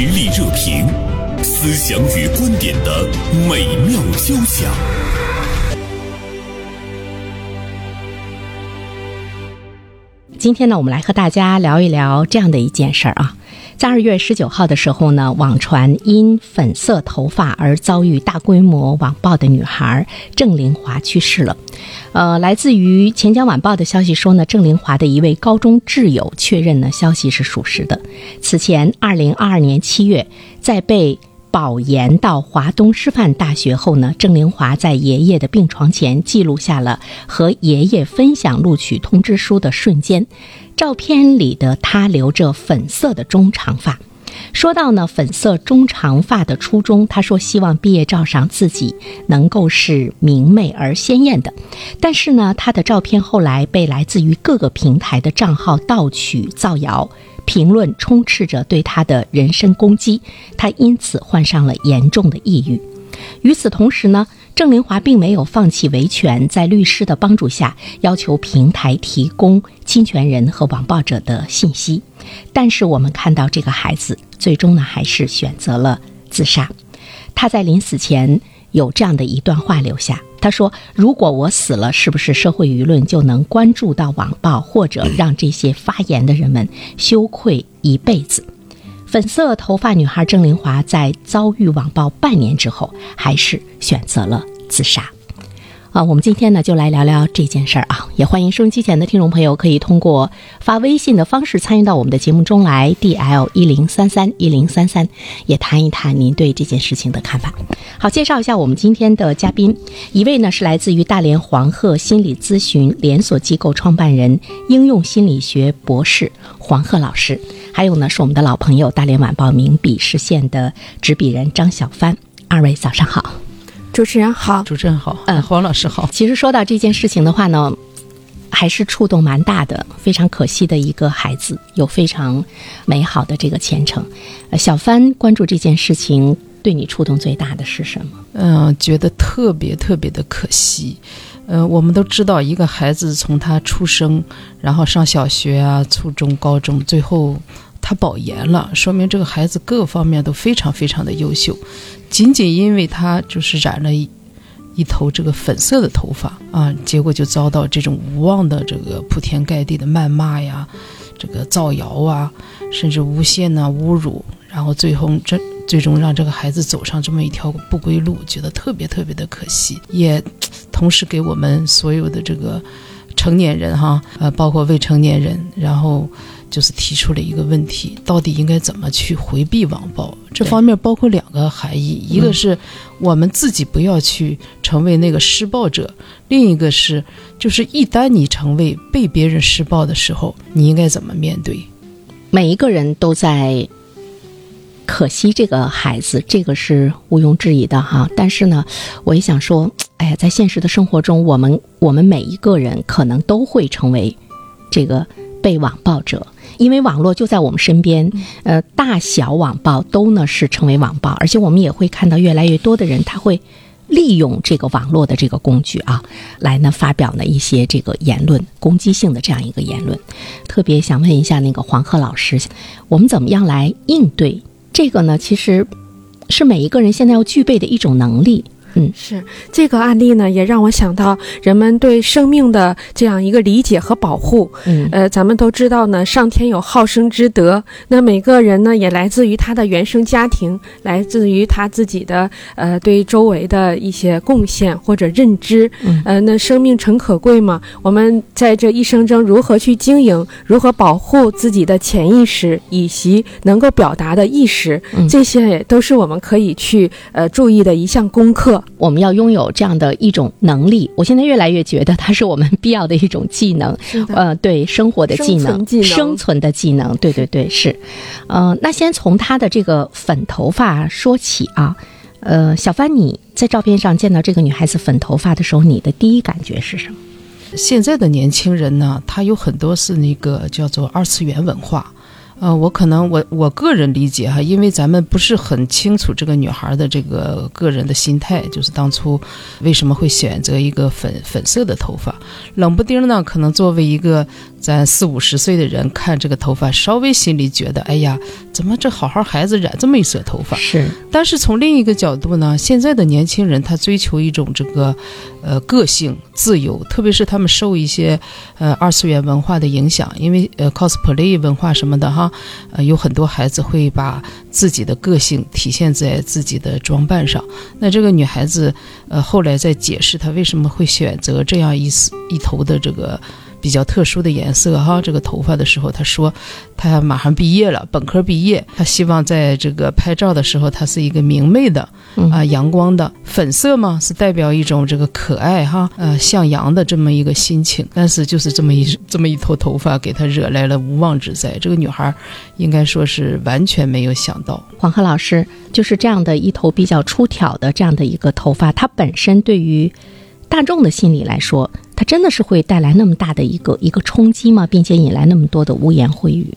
实力热评，思想与观点的美妙交响。今天呢，我们来和大家聊一聊这样的一件事儿啊。在二月十九号的时候呢，网传因粉色头发而遭遇大规模网暴的女孩郑玲华去世了。呃，来自于钱江晚报的消息说呢，郑玲华的一位高中挚友确认呢，消息是属实的。此前，二零二二年七月，在被保研到华东师范大学后呢，郑玲华在爷爷的病床前记录下了和爷爷分享录取通知书的瞬间。照片里的她留着粉色的中长发。说到呢，粉色中长发的初衷，她说希望毕业照上自己能够是明媚而鲜艳的。但是呢，她的照片后来被来自于各个平台的账号盗取、造谣。评论充斥着对他的人身攻击，他因此患上了严重的抑郁。与此同时呢，郑玲华并没有放弃维权，在律师的帮助下，要求平台提供侵权人和网暴者的信息。但是我们看到，这个孩子最终呢，还是选择了自杀。他在临死前有这样的一段话留下。他说：“如果我死了，是不是社会舆论就能关注到网暴，或者让这些发言的人们羞愧一辈子？”粉色头发女孩郑玲华在遭遇网暴半年之后，还是选择了自杀。啊，我们今天呢就来聊聊这件事儿啊，也欢迎收音机前的听众朋友可以通过发微信的方式参与到我们的节目中来，D L 一零三三一零三三，也谈一谈您对这件事情的看法。好，介绍一下我们今天的嘉宾，一位呢是来自于大连黄鹤心理咨询连锁机构创办人、应用心理学博士黄鹤老师，还有呢是我们的老朋友大连晚报名笔视线的执笔人张小帆，二位早上好。主持人好，主持人好，嗯，黄老师好。其实说到这件事情的话呢，还是触动蛮大的，非常可惜的一个孩子，有非常美好的这个前程。呃，小帆关注这件事情，对你触动最大的是什么？嗯，觉得特别特别的可惜。呃，我们都知道，一个孩子从他出生，然后上小学啊、初中、高中，最后他保研了，说明这个孩子各方面都非常非常的优秀。仅仅因为他就是染了一一头这个粉色的头发啊，结果就遭到这种无望的这个铺天盖地的谩骂呀，这个造谣啊，甚至诬陷呐、侮辱，然后最后这最终让这个孩子走上这么一条不归路，觉得特别特别的可惜，也同时给我们所有的这个成年人哈，呃，包括未成年人，然后。就是提出了一个问题：到底应该怎么去回避网暴？这方面包括两个含义，一个是我们自己不要去成为那个施暴者；另一个是，就是一旦你成为被别人施暴的时候，你应该怎么面对？每一个人都在可惜这个孩子，这个是毋庸置疑的哈。但是呢，我也想说，哎呀，在现实的生活中，我们我们每一个人可能都会成为这个被网暴者。因为网络就在我们身边，呃，大小网暴都呢是成为网暴，而且我们也会看到越来越多的人他会利用这个网络的这个工具啊，来呢发表呢一些这个言论攻击性的这样一个言论。特别想问一下那个黄鹤老师，我们怎么样来应对这个呢？其实是每一个人现在要具备的一种能力。嗯，是这个案例呢，也让我想到人们对生命的这样一个理解和保护。嗯，呃，咱们都知道呢，上天有好生之德，那每个人呢，也来自于他的原生家庭，来自于他自己的呃对周围的一些贡献或者认知。嗯，呃，那生命诚可贵嘛，我们在这一生中如何去经营，如何保护自己的潜意识以及能够表达的意识，这些也都是我们可以去呃注意的一项功课。我们要拥有这样的一种能力，我现在越来越觉得它是我们必要的一种技能。呃，对生活的技能、生存的技能，对对对，是。呃，那先从她的这个粉头发说起啊。呃，小帆，你在照片上见到这个女孩子粉头发的时候，你的第一感觉是什么？现在的年轻人呢，他有很多是那个叫做二次元文化。呃，我可能我我个人理解哈，因为咱们不是很清楚这个女孩的这个个人的心态，就是当初为什么会选择一个粉粉色的头发，冷不丁呢，可能作为一个咱四五十岁的人看这个头发，稍微心里觉得，哎呀，怎么这好好孩子染这么一色头发？是，但是从另一个角度呢，现在的年轻人他追求一种这个，呃，个性自由，特别是他们受一些呃二次元文化的影响，因为呃 cosplay 文化什么的哈，呃，有很多孩子会把自己的个性体现在自己的装扮上。那这个女孩子，呃，后来在解释她为什么会选择这样一丝一头的这个。比较特殊的颜色哈，这个头发的时候，他说他马上毕业了，本科毕业，他希望在这个拍照的时候，他是一个明媚的啊，阳光的粉色嘛，是代表一种这个可爱哈，呃，向阳的这么一个心情。但是就是这么一这么一头头发，给他惹来了无妄之灾。这个女孩应该说是完全没有想到。黄鹤老师就是这样的一头比较出挑的这样的一个头发，它本身对于大众的心理来说。它真的是会带来那么大的一个一个冲击吗？并且引来那么多的污言秽语？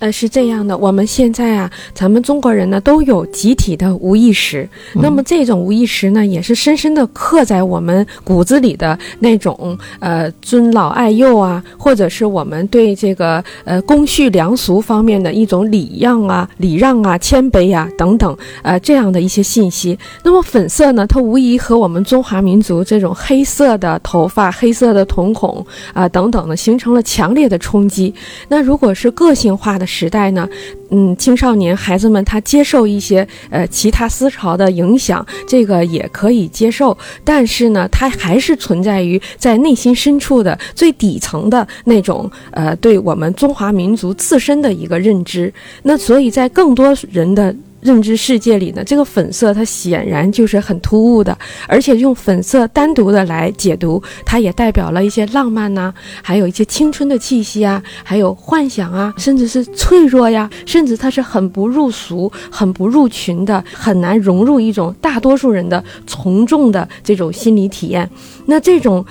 呃，是这样的，我们现在啊，咱们中国人呢都有集体的无意识，那么这种无意识呢，也是深深的刻在我们骨子里的那种呃尊老爱幼啊，或者是我们对这个呃公序良俗方面的一种礼让啊、礼让啊、谦卑啊等等呃这样的一些信息。那么粉色呢，它无疑和我们中华民族这种黑色的头发、黑色的瞳孔啊等等呢，形成了强烈的冲击。那如果是个性化的。时代呢，嗯，青少年孩子们他接受一些呃其他思潮的影响，这个也可以接受，但是呢，他还是存在于在内心深处的最底层的那种呃，对我们中华民族自身的一个认知。那所以在更多人的。认知世界里呢，这个粉色它显然就是很突兀的，而且用粉色单独的来解读，它也代表了一些浪漫呐，还有一些青春的气息啊，还有幻想啊，甚至是脆弱呀，甚至它是很不入俗、很不入群的，很难融入一种大多数人的从众的这种心理体验。那这种。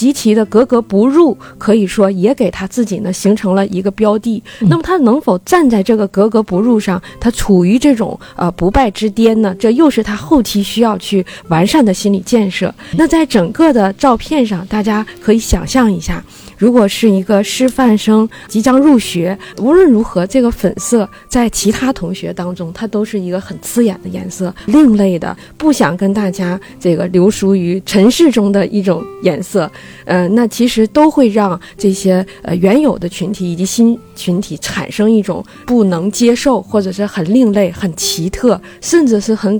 极其的格格不入，可以说也给他自己呢形成了一个标的。那么他能否站在这个格格不入上，他处于这种呃不败之巅呢？这又是他后期需要去完善的心理建设。那在整个的照片上，大家可以想象一下。如果是一个师范生即将入学，无论如何，这个粉色在其他同学当中，它都是一个很刺眼的颜色，另类的，不想跟大家这个流俗于尘世中的一种颜色。呃，那其实都会让这些呃原有的群体以及新群体产生一种不能接受，或者是很另类、很奇特，甚至是很。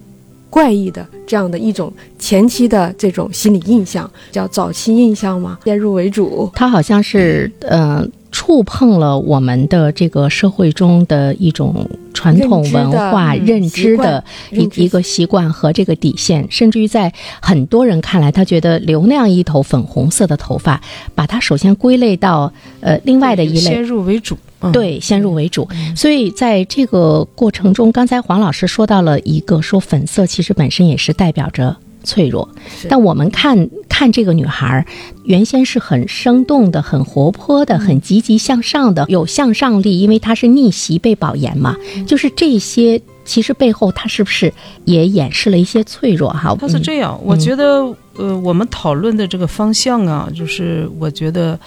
怪异的这样的一种前期的这种心理印象，叫早期印象吗？先入为主，它好像是呃触碰了我们的这个社会中的一种传统文化认知的一一个习惯和这个底线，甚至于在很多人看来，他觉得留那样一头粉红色的头发，把它首先归类到呃另外的一类，先入为主。对，先入为主，所以在这个过程中，刚才黄老师说到了一个，说粉色其实本身也是代表着脆弱。但我们看看这个女孩，原先是很生动的、很活泼的、很积极向上的，有向上力，因为她是逆袭被保研嘛。就是这些，其实背后她是不是也掩饰了一些脆弱？哈，她是这样，我觉得，呃，我们讨论的这个方向啊，就是我觉得。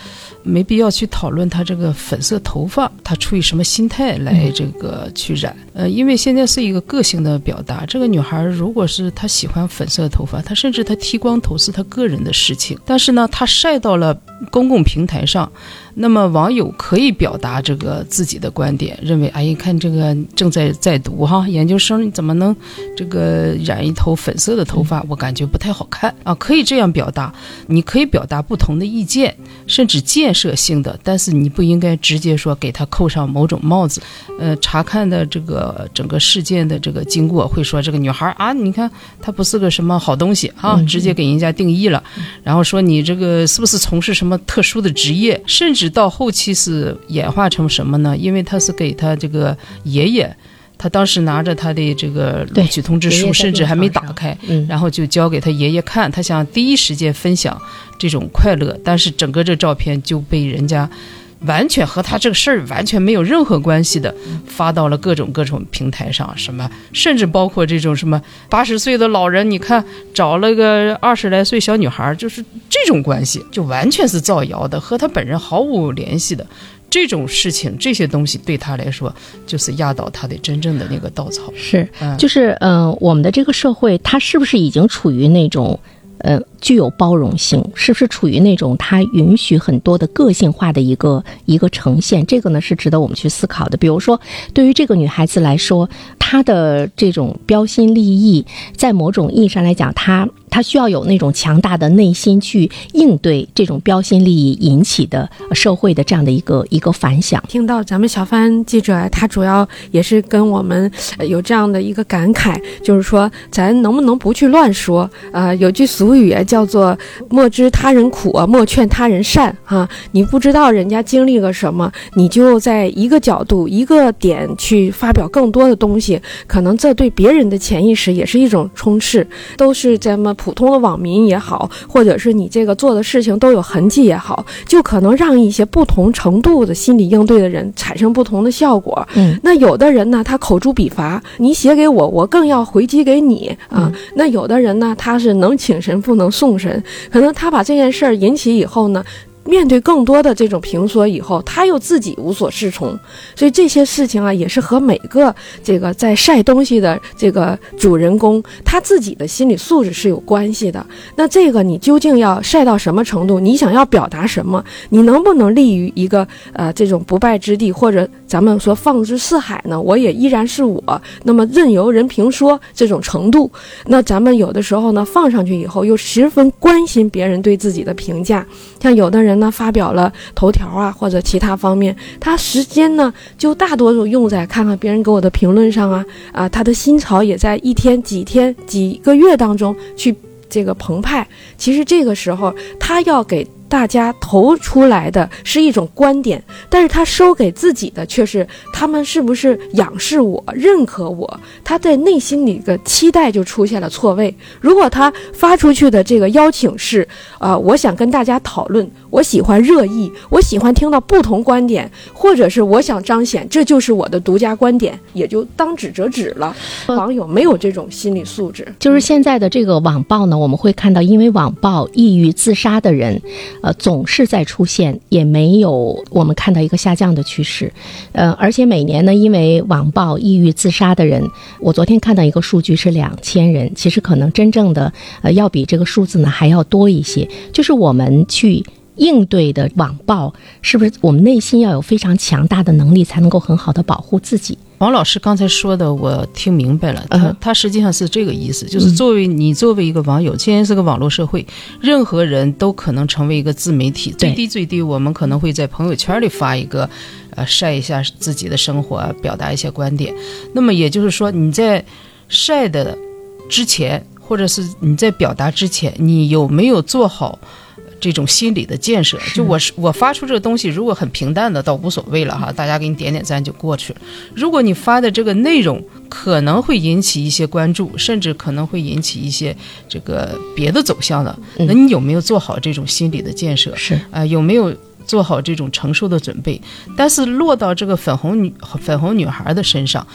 没必要去讨论她这个粉色头发，她出于什么心态来这个去染？呃，因为现在是一个个性的表达。这个女孩如果是她喜欢粉色头发，她甚至她剃光头是她个人的事情。但是呢，她晒到了公共平台上。那么网友可以表达这个自己的观点，认为哎，看这个正在在读哈研究生，你怎么能这个染一头粉色的头发？我感觉不太好看啊，可以这样表达。你可以表达不同的意见，甚至建设性的，但是你不应该直接说给他扣上某种帽子。呃，查看的这个整个事件的这个经过，会说这个女孩啊，你看她不是个什么好东西啊，直接给人家定义了，然后说你这个是不是从事什么特殊的职业，甚至。直到后期是演化成什么呢？因为他是给他这个爷爷，他当时拿着他的这个录取通知书，甚至还没打开，然后就交给他爷爷看，他想第一时间分享这种快乐，但是整个这照片就被人家完全和他这个事儿完全没有任何关系的，发到了各种各种平台上，什么甚至包括这种什么八十岁的老人，你看找了个二十来岁小女孩，就是这种关系，就完全是造谣的，和他本人毫无联系的。这种事情，这些东西对他来说，就是压倒他的真正的那个稻草。是，嗯就是嗯、呃我们的这个社会，它是不是已经处于那种呃具有包容性？是不是处于那种它允许很多的个性化的一个一个呈现？这个呢是值得我们去思考的。比如说，对于这个女孩子来说，她的这种标新立异，在某种意义上来讲，她他需要有那种强大的内心去应对这种标新立异引起的社会的这样的一个一个反响。听到咱们小帆记者，他主要也是跟我们、有这样的一个感慨，就是说咱能不能不去乱说？呃，有句俗语叫做“莫知他人苦啊，莫劝他人善”啊。你不知道人家经历了什么，你就在一个角度、一个点去发表更多的东西，可能这对别人的潜意识也是一种充斥。都是咱们普通的网民也好，或者是你这个做的事情都有痕迹也好，就可能让一些不同程度的心理应对的人产生不同的效果。嗯，那有的人呢，他口诛笔伐，你写给我，我更要回击给你啊。嗯那有的人呢，他是能请神不能送神，可能他把这件事儿引起以后呢。面对更多的这种评说以后，他又自己无所适从，所以这些事情啊，也是和每个这个在晒东西的这个主人公他自己的心理素质是有关系的。那这个你究竟要晒到什么程度？你想要表达什么？你能不能立于一个呃这种不败之地，或者咱们说放之四海呢？我也依然是我，那么任由人评说这种程度。那咱们有的时候呢，放上去以后又十分关心别人对自己的评价，像有的人呢发表了头条啊或者其他方面，他时间呢就大多数用在看看别人给我的评论上啊啊，他的心潮也在一天、几天、几个月当中去这个澎湃。其实这个时候，他要给大家投出来的是一种观点，但是他收给自己的却是他们是不是仰视我、认可我？他在内心里的期待就出现了错位。如果他发出去的这个邀请是，啊、我想跟大家讨论，我喜欢热议，我喜欢听到不同观点，或者是我想彰显这就是我的独家观点，也就当指则指了。网友没有这种心理素质，就是现在的这个网暴呢，我们会看到，因为网暴抑郁自杀的人，呃，总是在出现，也没有我们看到一个下降的趋势。呃，而且每年呢，因为网暴抑郁自杀的人，我昨天看到一个数据是两千人，其实可能真正的呃要比这个数字呢还要多一些。就是我们去。应对的网暴，是不是我们内心要有非常强大的能力，才能够很好的保护自己？王老师刚才说的，我听明白了，他嗯他实际上是这个意思，就是作为你作为一个网友，现在是个网络社会，任何人都可能成为一个自媒体，最低最低，我们可能会在朋友圈里发一个，呃，晒一下自己的生活，表达一些观点。那么也就是说，你在晒的之前，或者是你在表达之前，你有没有做好？这种心理的建设，就我是我发出这个东西，如果很平淡的，倒无所谓了哈，大家给你点点赞就过去了。如果你发的这个内容可能会引起一些关注，甚至可能会引起一些这个别的走向的，嗯那你有没有做好这种心理的建设？是啊、有没有做好这种承受的准备？但是落到这个粉红女粉红女孩的身上，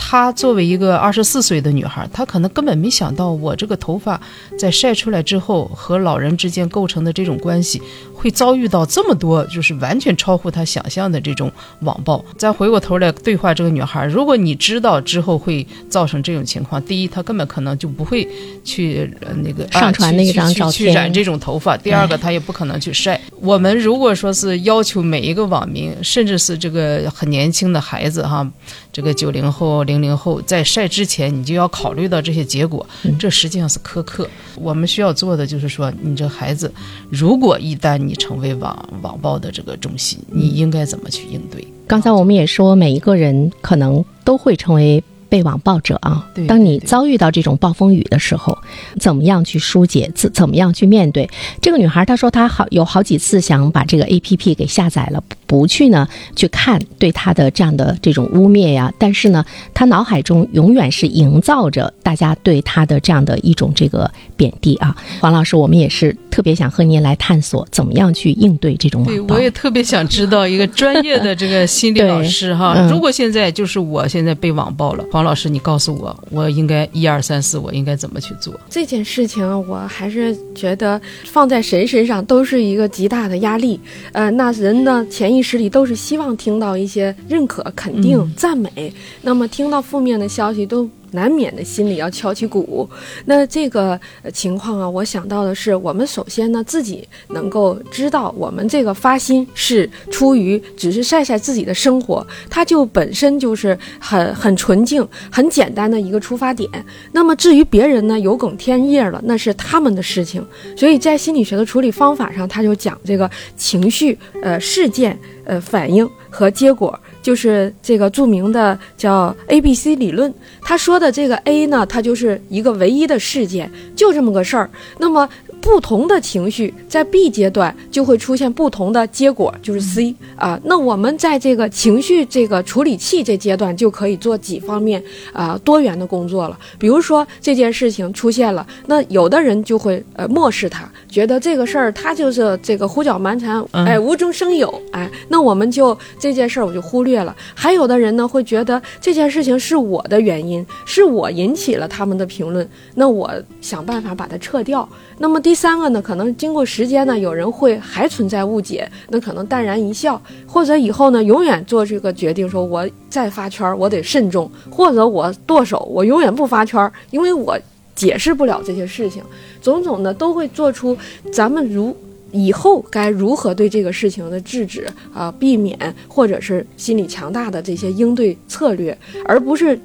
她作为一个二十四岁的女孩，她可能根本没想到我这个头发在晒出来之后和老人之间构成的这种关系，会遭遇到这么多，就是完全超乎她想象的这种网暴。再回过头来对话这个女孩，如果你知道之后会造成这种情况，第一，她根本可能就不会去、呃那个啊上传那去张照片去去染这种头发。第二个，她也不可能去晒。我们如果说是要求每一个网民，甚至是这个很年轻的孩子哈，这个九零后、零零后，在晒之前，你就要考虑到这些结果，这实际上是苛刻。我们需要做的就是说，你这孩子，如果一旦你成为网网暴的这个中心，你应该怎么去应对？刚才我们也说，每一个人可能都会成为被网暴者啊对，当你遭遇到这种暴风雨的时候，怎么样去疏解，怎怎么样去面对？这个女孩她说她好有好几次想把这个 A P P 给下载了，不去呢去看对她的这样的这种污蔑呀，但是呢，她脑海中永远是营造着大家对她的这样的一种这个贬低啊。黄老师，我们也是特别想和您来探索怎么样去应对这种，网暴。我也特别想知道一个专业的这个心理 老师哈嗯。如果现在就是我现在被网暴了，黄老师，你告诉我，我应该一二三四，我应该怎么去做？这件事情啊，我还是觉得放在谁身上都是一个极大的压力。呃，那人呢，潜意识里都是希望听到一些认可、肯定、嗯赞美。那么听到负面的消息，都难免的心里要敲起鼓。那这个情况啊，我想到的是，我们首先呢自己能够知道，我们这个发心是出于只是晒晒自己的生活，它就本身就是很很纯净、很简单的一个出发点。那么至于别人呢，有梗添叶了，那是他们的事情。所以在心理学的处理方法上，他就讲这个情绪、呃事件、呃反应和结果，就是这个著名的叫 A B C 理论。他说的这个 A 呢，它就是一个唯一的事件，就这么个事儿。那么不同的情绪在 B 阶段就会出现不同的结果，就是 C 啊。那我们在这个情绪这个处理器这阶段就可以做几方面啊多元的工作了。比如说这件事情出现了，那有的人就会呃漠视它，觉得这个事儿他就是这个胡搅蛮缠，嗯哎无中生有，哎，那我们就这件事儿我就忽略了。还有的人呢会觉得这件事情是我的原因，是我引起了他们的评论，那我想办法把它撤掉。那么第三个呢，可能经过时间呢，有人会还存在误解，那可能淡然一笑，或者以后呢，永远做这个决定，说我再发圈儿，我得慎重，或者我剁手，我永远不发圈儿，因为我解释不了这些事情，种种的都会做出咱们如。以后该如何对这个事情的制止啊、避免，或者是心理强大的这些应对策略，而不是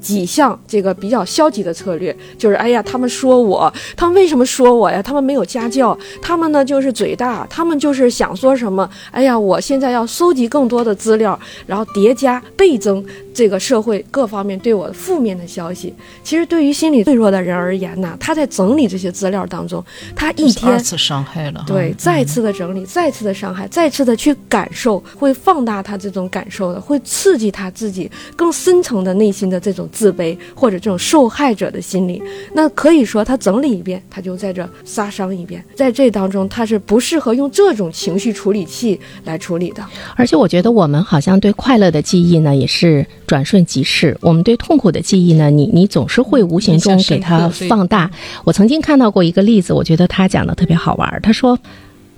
几项这个比较消极的策略，就是哎呀，他们说我，他们为什么说我呀？他们没有家教，他们呢就是嘴大，他们就是想说什么，哎呀，我现在要搜集更多的资料，然后叠加倍增这个社会各方面对我负面的消息。其实对于心理脆弱的人而言呢，他在整理这些资料当中，他一天二次伤害了。对，嗯再次的整理，再次的伤害，再次的去感受，会放大他这种感受的，会刺激他自己更深层的内心的这种自卑或者这种受害者的心理。那可以说，他整理一遍，他就在这杀伤一遍。在这当中，他是不适合用这种情绪处理器来处理的。而且我觉得我们好像对快乐的记忆呢，也是转瞬即逝；我们对痛苦的记忆呢，你你总是会无形中给它放大。我曾经看到过一个例子，我觉得他讲的特别好玩儿。他说，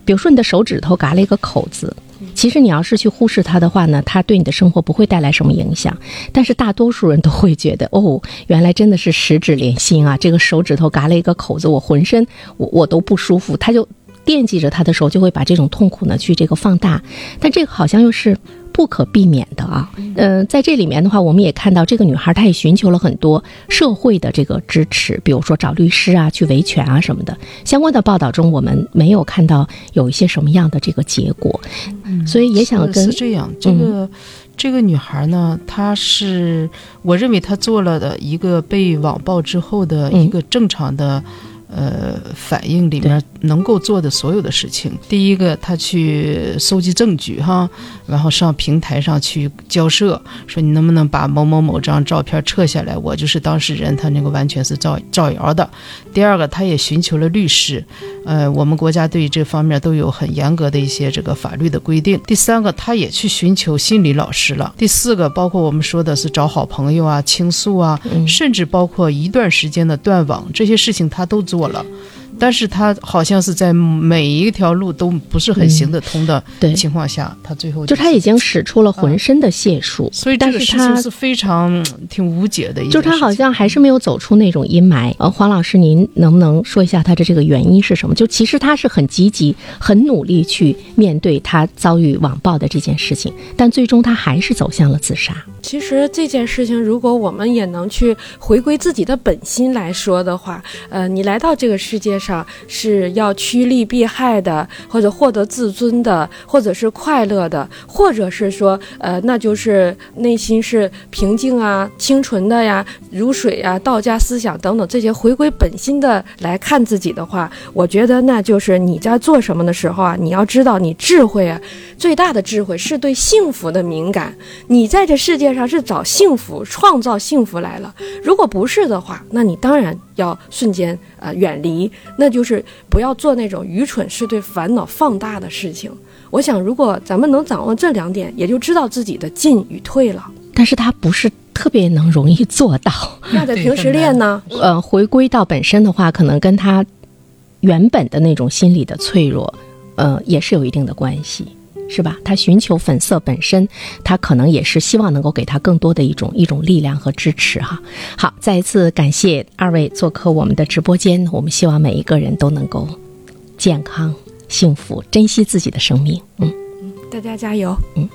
比如说你的手指头嘎了一个口子。其实你要是去忽视它的话呢，它对你的生活不会带来什么影响。但是大多数人都会觉得，哦，原来真的是十指连心啊！这个手指头嘎了一个口子，我浑身我我都不舒服。他就惦记着他的时候，就会把这种痛苦呢去这个放大。但这个好像又是不可避免的啊。嗯、在这里面的话，我们也看到这个女孩她也寻求了很多社会的这个支持，比如说找律师啊、去维权啊什么的。相关的报道中，我们没有看到有一些什么样的这个结果，嗯所以也想跟是这样，这个、这个女孩呢，她是我认为她做了的一个被网暴之后的嗯一个正常的。呃，反应里面能够做的所有的事情，第一个，他去搜集证据哈，然后上平台上去交涉，说你能不能把某某某张照片撤下来，我就是当事人，他那个完全是造造谣的。第二个，他也寻求了律师，呃，我们国家对这方面都有很严格的一些这个法律的规定。第三个，他也去寻求心理老师了。第四个，包括我们说的是找好朋友啊、倾诉啊，嗯甚至包括一段时间的断网，这些事情他都做了。但是他好像是在每一条路都不是很行得通的情况下，他最后就他已经使出了浑身的解数，所以这个事但是他情是非常嗯挺无解的。就是他好像还是没有走出那种阴霾。呃，黄老师，您能不能说一下他的这个原因是什么？就其实他是很积极、很努力去面对他遭遇网暴的这件事情，但最终他还是走向了自杀。其实这件事情，如果我们也能去回归自己的本心来说的话，呃，你来到这个世界上是要趋利避害的，或者获得自尊的，或者是快乐的，或者是说，呃，那就是内心是平静啊、清纯的呀、如水啊、道家思想等等这些回归本心的来看自己的话，我觉得那就是你在做什么的时候啊，你要知道你智慧啊，最大的智慧是对幸福的敏感。你在这世界上是找幸福、创造幸福来了。如果不是的话，那你当然要瞬间呃远离，那就是不要做那种愚蠢是对烦恼放大的事情。我想，如果咱们能掌握这两点，也就知道自己的进与退了。但是他不是特别能容易做到。那在平时练呢。呃，回归到本身的话，可能跟他原本的那种心理的脆弱，呃，也是有一定的关系。是吧？他寻求粉色本身，他可能也是希望能够给他更多的一种一种力量和支持哈。好，再一次感谢二位做客我们的直播间。我们希望每一个人都能够健康、幸福，珍惜自己的生命。嗯，大家加油。嗯。